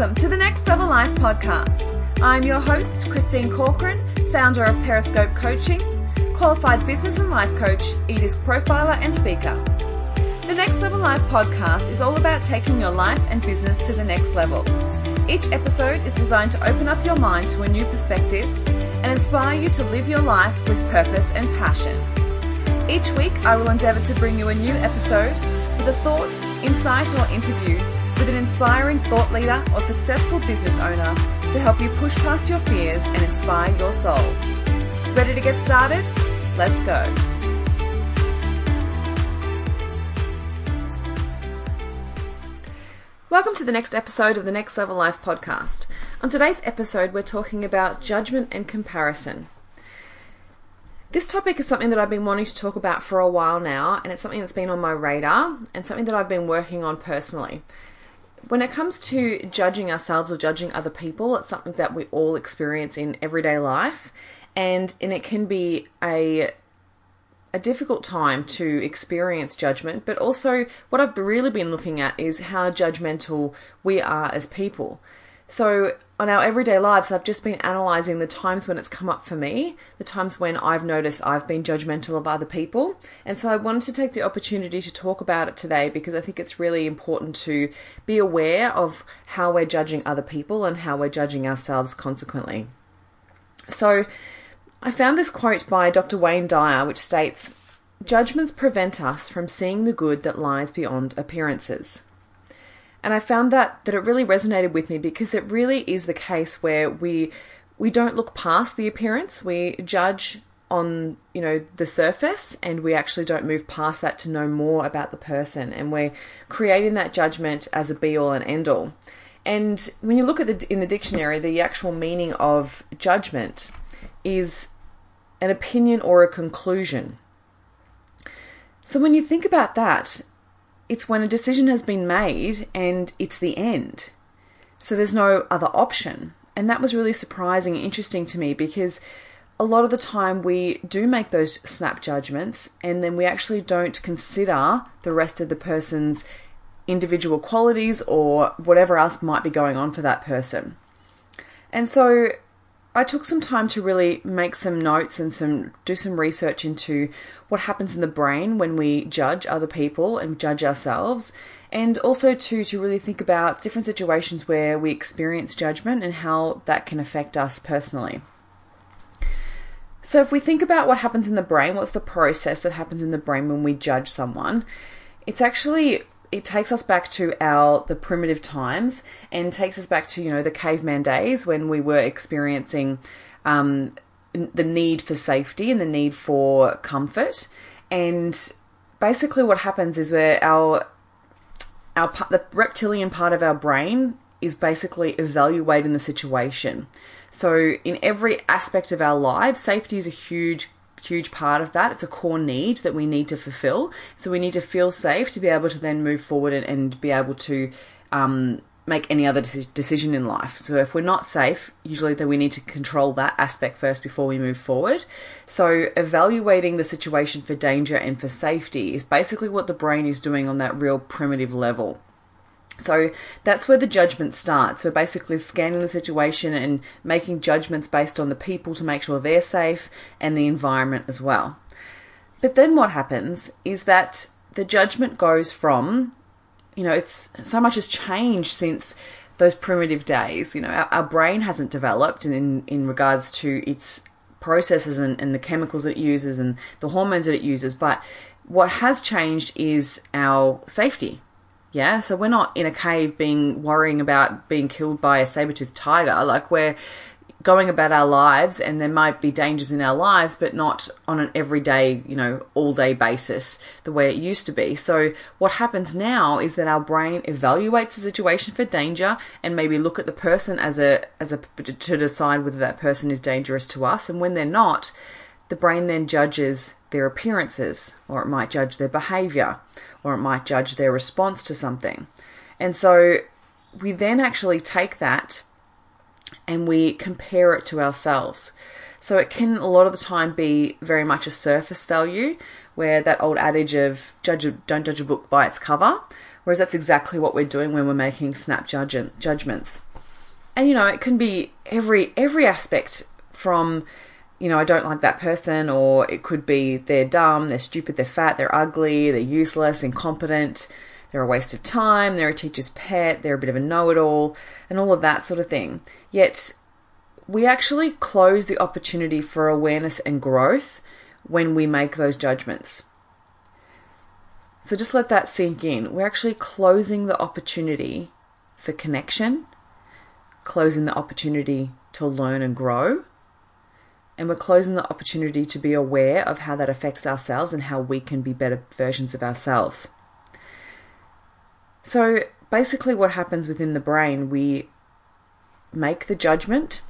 Welcome to the Next Level Life podcast. I'm your host, Christine Corcoran, founder of Periscope Coaching, qualified business and life coach, eDisc profiler, and speaker. The Next Level Life podcast is all about taking your life and business to the next level. Each episode is designed to open up your mind to a new perspective and inspire you to live your life with purpose and passion. Each week, I will endeavour to bring you a new episode with a thought, insight, or interview with an inspiring thought leader or successful business owner to help you push past your fears and inspire your soul. Ready to get started? Let's go. Welcome to the next episode of the Next Level Life podcast. On today's episode, we're talking about judgment and comparison. This topic is something that I've been wanting to talk about for a while now, and it's something that's been on my radar and something that I've been working on personally when it comes to judging ourselves or judging other people, it's something that we all experience in everyday life, and and it can be a a difficult time to experience judgment, but also what I've really been looking at is how judgmental we are as people. So on our everyday lives, I've just been analysing the times when it's come up for me, the times when I've noticed I've been judgmental of other people. And so I wanted to take the opportunity to talk about it today because I think it's really important to be aware of how we're judging other people and how we're judging ourselves consequently. So I found this quote by Dr. Wayne Dyer, which states Judgments prevent us from seeing the good that lies beyond appearances. And I found that that it really resonated with me because it really is the case where we we don't look past the appearance. We judge on you know the surface and we actually don't move past that to know more about the person. And we're creating that judgment as a be all and end all and when you look at the in the dictionary the actual meaning of judgment is an opinion or a conclusion. So when you think about that it's when a decision has been made and it's the end. So there's no other option. And that was really surprising and interesting to me because a lot of the time we do make those snap judgments and then we actually don't consider the rest of the person's individual qualities or whatever else might be going on for that person. And so I took some time to really make some notes and some do some research into what happens in the brain when we judge other people and judge ourselves and also to to really think about different situations where we experience judgment and how that can affect us personally. So if we think about what happens in the brain, what's the process that happens in the brain when we judge someone? It's actually it takes us back to our the primitive times and takes us back to you know the caveman days when we were experiencing um, the need for safety and the need for comfort. And basically what happens is where our our the reptilian part of our brain is basically evaluating the situation. So in every aspect of our lives safety is a huge huge part of that. It's a core need that we need to fulfill. So we need to feel safe to be able to then move forward and, and be able to um, make any other decision in life. So if we're not safe, usually then we need to control that aspect first before we move forward. So evaluating the situation for danger and for safety is basically what the brain is doing on that real primitive level. So that's where the judgment starts. We're basically scanning the situation and making judgments based on the people to make sure they're safe and the environment as well. But then what happens is that the judgment goes from, you know, it's so much has changed since those primitive days. You know, our, our brain hasn't developed in, in regards to its processes and, and the chemicals it uses and the hormones that it uses, but what has changed is our safety yeah, so we're not in a cave being worrying about being killed by a saber-toothed tiger. Like we're going about our lives and there might be dangers in our lives, but not on an everyday, you know, all day basis the way it used to be. So what happens now is that our brain evaluates the situation for danger and maybe look at the person as a as a to decide whether that person is dangerous to us. And when they're not, the brain then judges their appearances, or it might judge their behavior, or it might judge their response to something. And so we then actually take that and we compare it to ourselves. So it can a lot of the time be very much a surface value, where that old adage of judge don't judge a book by its cover, whereas that's exactly what we're doing when we're making snap judgments. And you know, it can be every every aspect from you know, I don't like that person, or it could be they're dumb, they're stupid, they're fat, they're ugly, they're useless, incompetent, they're a waste of time, they're a teacher's pet, they're a bit of a know it all, and all of that sort of thing. Yet, we actually close the opportunity for awareness and growth when we make those judgments. So just let that sink in. We're actually closing the opportunity for connection, closing the opportunity to learn and grow, and we're closing the opportunity to be aware of how that affects ourselves and how we can be better versions of ourselves. So basically, what happens within the brain, we make the judgment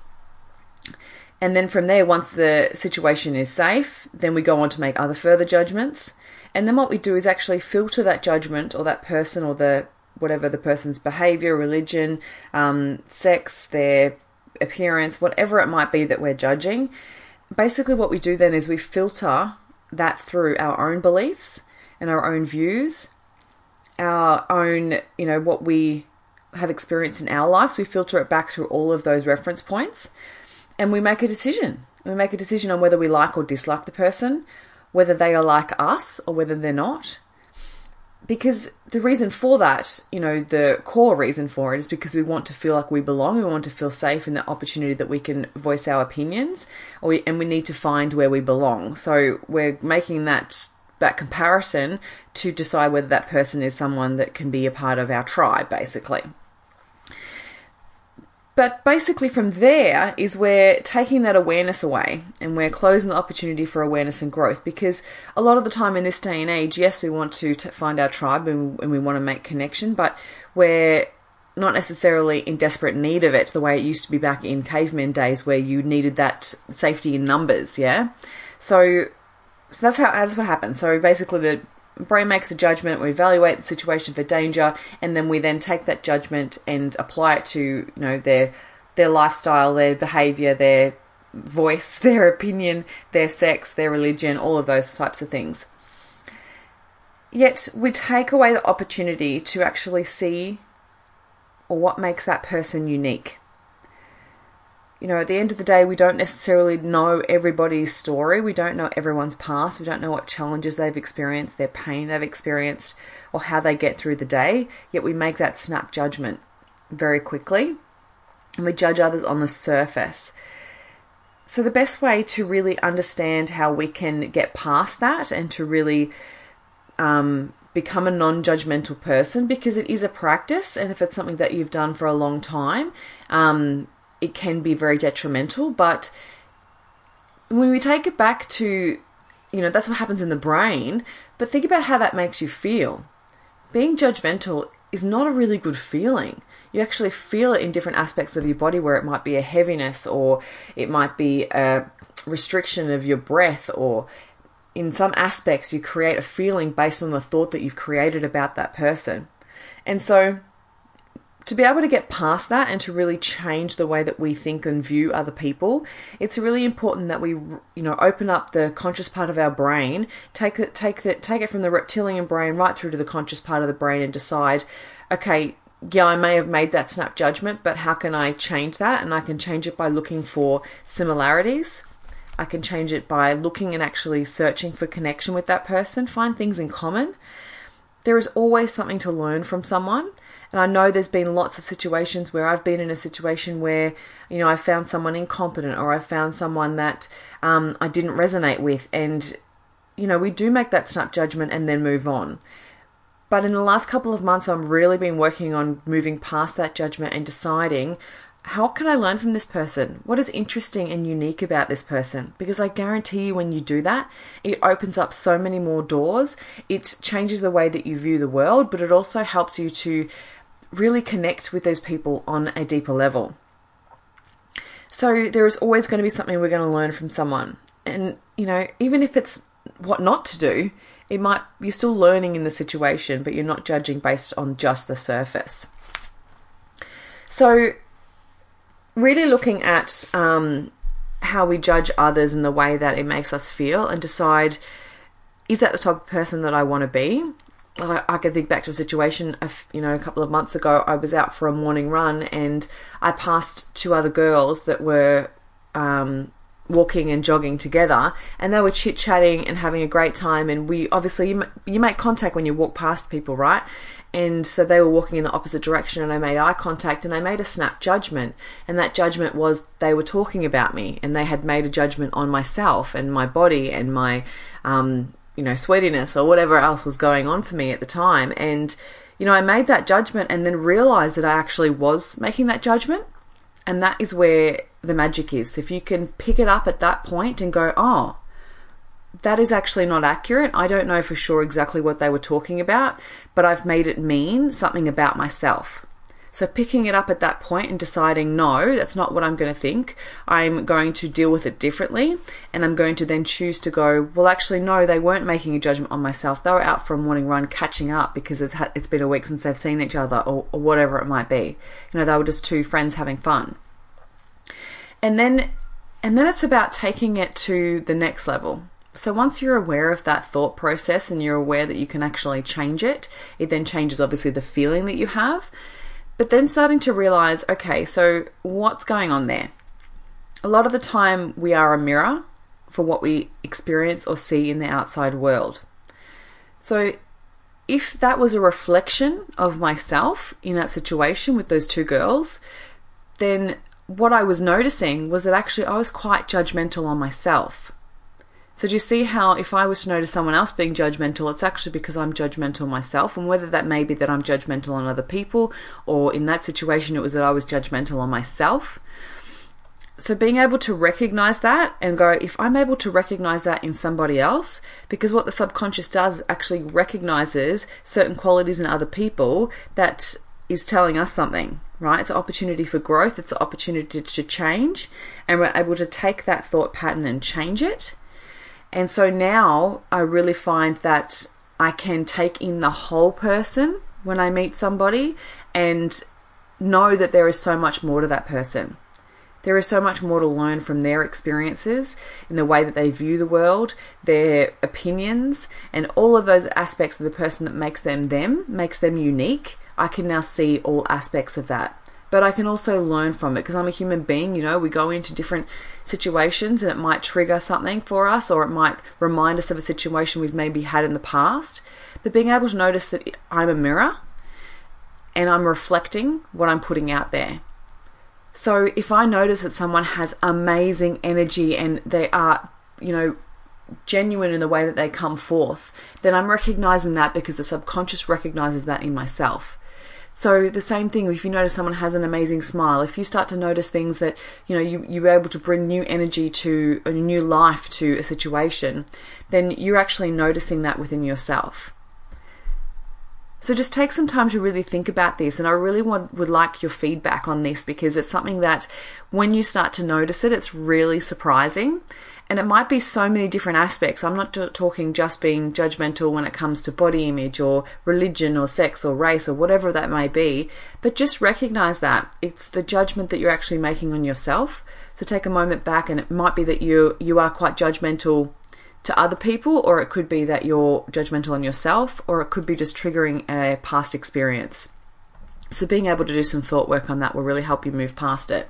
and then from there, once the situation is safe, then we go on to make other further judgments. And then what we do is actually filter that judgment or that person or the whatever the person's behavior, religion, um, sex, their appearance, whatever it might be that we're judging. Basically, what we do then is we filter that through our own beliefs and our own views, our own, you know, what we have experienced in our lives. We filter it back through all of those reference points and we make a decision. We make a decision on whether we like or dislike the person, whether they are like us or whether they're not. Because the reason for that, you know, the core reason for it is because we want to feel like we belong. We want to feel safe in the opportunity that we can voice our opinions, we, and we need to find where we belong. So we're making that that comparison to decide whether that person is someone that can be a part of our tribe, basically. But basically, from there is we're taking that awareness away and we're closing the opportunity for awareness and growth because a lot of the time in this day and age, yes, we want to t- find our tribe and, and we want to make connection, but we're not necessarily in desperate need of it the way it used to be back in caveman days where you needed that safety in numbers, yeah? So, so that's how that's what happens. So basically the brain makes the judgment, we evaluate the situation for danger, and then we then take that judgment and apply it to you know their their lifestyle, their behavior, their voice, their opinion, their sex, their religion, all of those types of things. Yet we take away the opportunity to actually see or what makes that person unique you know, at the end of the day, we don't necessarily know everybody's story. We don't know everyone's past. We don't know what challenges they've experienced, their pain they've experienced, or how they get through the day. Yet we make that snap judgment very quickly and we judge others on the surface. So, the best way to really understand how we can get past that and to really um, become a non judgmental person, because it is a practice, and if it's something that you've done for a long time, um, it can be very detrimental. But when we take it back to, you know, that's what happens in the brain, but think about how that makes you feel. Being judgmental is not a really good feeling. You actually feel it in different aspects of your body where it might be a heaviness or it might be a restriction of your breath or in some aspects you create a feeling based on the thought that you've created about that person. And so to be able to get past that and to really change the way that we think and view other people, it's really important that we, you know, open up the conscious part of our brain, take it, take it, take it from the reptilian brain right through to the conscious part of the brain, and decide, okay, yeah, I may have made that snap judgment, but how can I change that? And I can change it by looking for similarities. I can change it by looking and actually searching for connection with that person, find things in common. There is always something to learn from someone. And I know there's been lots of situations where I've been in a situation where, you know, I found someone incompetent or I found someone that um, I didn't resonate with. And, you know, we do make that snap judgment and then move on. But in the last couple of months, I've really been working on moving past that judgment and deciding how can I learn from this person? What is interesting and unique about this person? Because I guarantee you, when you do that, it opens up so many more doors. It changes the way that you view the world, but it also helps you to really connect with those people on a deeper level. So there is always going to be something we're going to learn from someone. And, you know, even if it's what not to do, it might, you're still learning in the situation, but you're not judging based on just the surface. So, really looking at um, how we judge others and the way that it makes us feel and decide is that the type of person that I want to be? I, I can think back to a situation, you know, a couple of months ago. I was out for a morning run and I passed two other girls that were um, walking and jogging together, and they were chit chatting and having a great time. And we obviously you, you make contact when you walk past people, right? And so they were walking in the opposite direction, and I made eye contact, and they made a snap judgment, and that judgment was they were talking about me, and they had made a judgment on myself and my body and my um, you know, sweatiness or whatever else was going on for me at the time. And, you know, I made that judgment and then realized that I actually was making that judgment. And that is where the magic is. If you can pick it up at that point and go, oh, that is actually not accurate. I don't know for sure exactly what they were talking about, but I've made it mean something about myself. So picking it up at that point and deciding, no, that's not what I'm going to think. I'm going to deal with it differently. And I'm going to then choose to go, well, actually, no, they weren't making a judgment on myself. They were out for a morning run catching up because it's, it's been a week since they've seen each other or, or whatever it might be. You know, they were just two friends having fun. And then, and then it's about taking it to the next level. So once you're aware of that thought process and you're aware that you can actually change it, it then changes obviously the feeling that you have. But then starting to realize, okay, so what's going on there? A lot of the time, we are a mirror for what we experience or see in the outside world. So, if that was a reflection of myself in that situation with those two girls, then what I was noticing was that actually I was quite judgmental on myself. So do you see how if I was to notice someone else being judgmental, it's actually because I'm judgmental myself, and whether that may be that I'm judgmental on other people, or in that situation it was that I was judgmental on myself. So being able to recognize that and go, if I'm able to recognize that in somebody else, because what the subconscious does actually recognizes certain qualities in other people that is telling us something, right? It's an opportunity for growth, it's an opportunity to change, and we're able to take that thought pattern and change it and so now I really find that I can take in the whole person when I meet somebody and know that there is so much more to that person. There is so much more to learn from their experiences in the way that they view the world, their opinions, and all of those aspects of the person that makes them them, makes them unique. I can now see all aspects of that but I can also learn from it because I'm a human being, you know, we go into different situations and it might trigger something for us or it might remind us of a situation we've maybe had in the past. But being able to notice that I'm a mirror and I'm reflecting what I'm putting out there. So if I notice that someone has amazing energy and they are, you know, genuine in the way that they come forth, then I'm recognizing that because the subconscious recognizes that in myself. So the same thing if you notice someone has an amazing smile, if you start to notice things that you know you you're able to bring new energy to a new life to a situation, then you're actually noticing that within yourself. So just take some time to really think about this, and I really want, would like your feedback on this because it's something that when you start to notice it, it's really surprising and it might be so many different aspects. I'm not talking just being judgmental when it comes to body image or religion or sex or race or whatever that may be, but just recognize that it's the judgment that you're actually making on yourself. So take a moment back, and it might be that you you are quite judgmental to other people, or it could be that you're judgmental on yourself, or it could be just triggering a past experience. So being able to do some thought work on that will really help you move past it.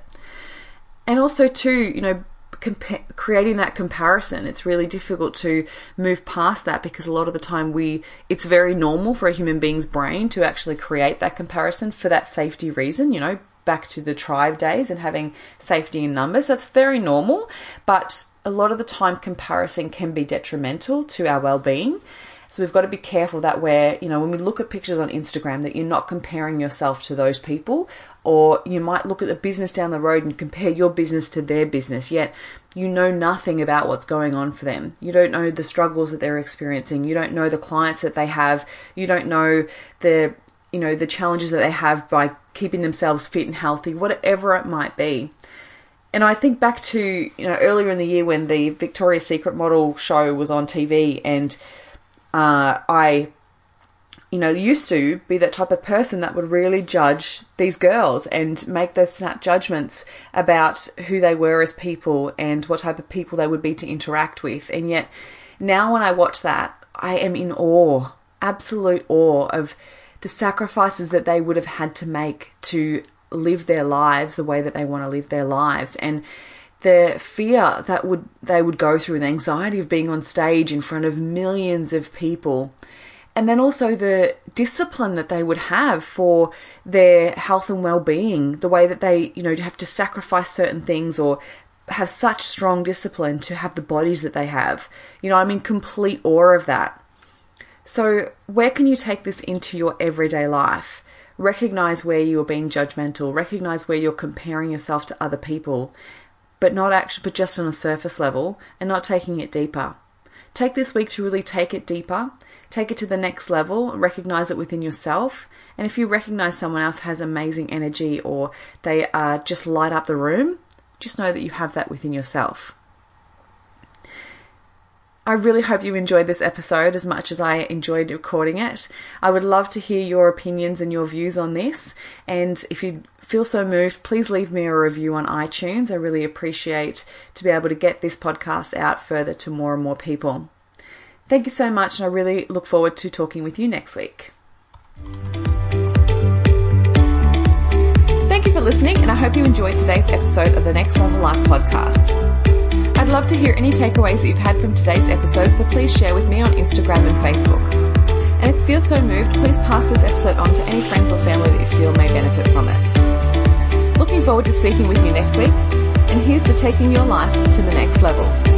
And also, too, you know, compa- creating that comparison. It's really difficult to move past that because a lot of the time we it's very normal for a human being's brain to actually create that comparison for that safety reason, you know, back to the tribe days and having safety in numbers. That's very normal, but a lot of the time comparison can be detrimental to our well-being. So we've got to be careful that where, you know, when we look at pictures on Instagram that you're not comparing yourself to those people or you might look at a business down the road and compare your business to their business, yet you know nothing about what's going on for them. You don't know the struggles that they're experiencing. You don't know the clients that they have. You don't know the you know the challenges that they have by keeping themselves fit and healthy, whatever it might be. And I think back to you know earlier in the year when the Victoria's Secret model show was on TV, and uh, I you know, used to be that type of person that would really judge these girls and make those snap judgments about who they were as people and what type of people they would be to interact with. And yet, now when I watch that, I am in awe absolute awe of the sacrifices that they would have had to make to live their lives the way that they want to live their lives and the fear that would they would go through the anxiety of being on stage in front of millions of people. And then also the discipline that they would have for their health and well-being the way that they you know have to sacrifice certain things or have such strong discipline to have the bodies that they have. You know i'm in complete awe of that. So where can you take this into your everyday life? Recognize where you are being judgmental. Recognize where you're comparing yourself to other people but not actually but just on a surface level and not taking it deeper take this week to really take it deeper take it to the next level, recognize it within yourself. And if you recognize someone else has amazing energy or they uh, just light up the room, just know that you have that within yourself. I really hope you enjoyed this episode as much as I enjoyed recording it. I would love to hear your opinions and your views on this. And if you feel so moved, please leave me a review on iTunes. I really appreciate to be able to get this podcast out further to more and more people. Thank you so much, and I really look forward to talking with you next week. Thank you for listening, and I hope you enjoyed today's episode of the Next Level Life podcast. I'd love to hear any takeaways that you've had from today's episode, so please share with me on Instagram and Facebook. And if you feel so moved, please pass this episode on to any friends or family that you feel may benefit from it. Looking forward to speaking with you next week, and here's to taking your life to the next level.